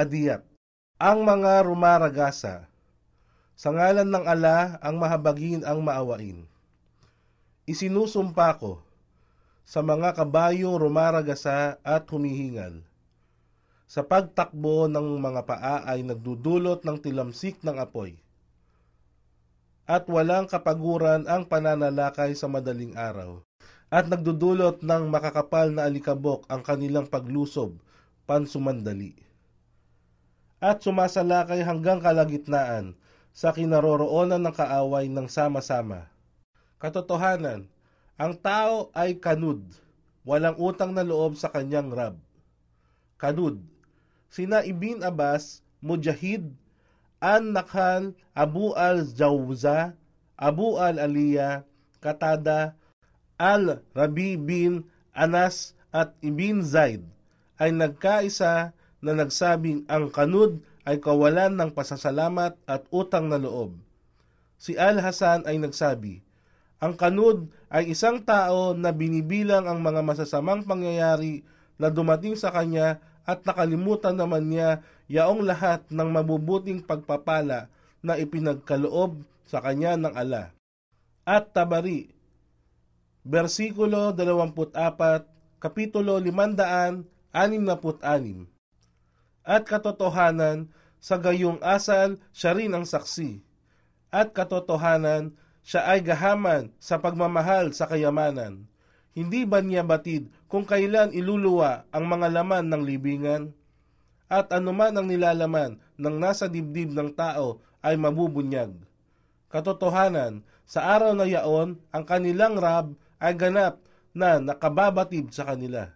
Al-Adiyat Ang mga rumaragasa Sa ngalan ng ala ang mahabagin ang maawain. Isinusumpa ko sa mga kabayong rumaragasa at humihingal. Sa pagtakbo ng mga paa ay nagdudulot ng tilamsik ng apoy. At walang kapaguran ang pananalakay sa madaling araw. At nagdudulot ng makakapal na alikabok ang kanilang paglusob pansumandali. At sumasalakay hanggang kalagitnaan sa kinaroroonan ng kaaway ng sama-sama. Katotohanan, ang tao ay kanud, walang utang na loob sa kanyang rab. Kanud, sina Ibn Abbas, Mujahid, An Nakhal, Abu al-Jawza, Abu al-Aliya, Katada, Al-Rabi bin Anas at Ibn Zaid ay nagkaisa na nagsabing ang kanud ay kawalan ng pasasalamat at utang na loob. Si Al-Hasan ay nagsabi, ang kanud ay isang tao na binibilang ang mga masasamang pangyayari na dumating sa kanya at nakalimutan naman niya yaong lahat ng mabubuting pagpapala na ipinagkaloob sa kanya ng ala. At Tabari, versikulo 24, kapitulo 566. At katotohanan, sa gayong asal, siya rin ang saksi. At katotohanan, siya ay gahaman sa pagmamahal sa kayamanan. Hindi ba niya batid kung kailan iluluwa ang mga laman ng libingan? At anuman ang nilalaman ng nasa dibdib ng tao ay mabubunyag. Katotohanan, sa araw na yaon, ang kanilang rab ay ganap na nakababatid sa kanila.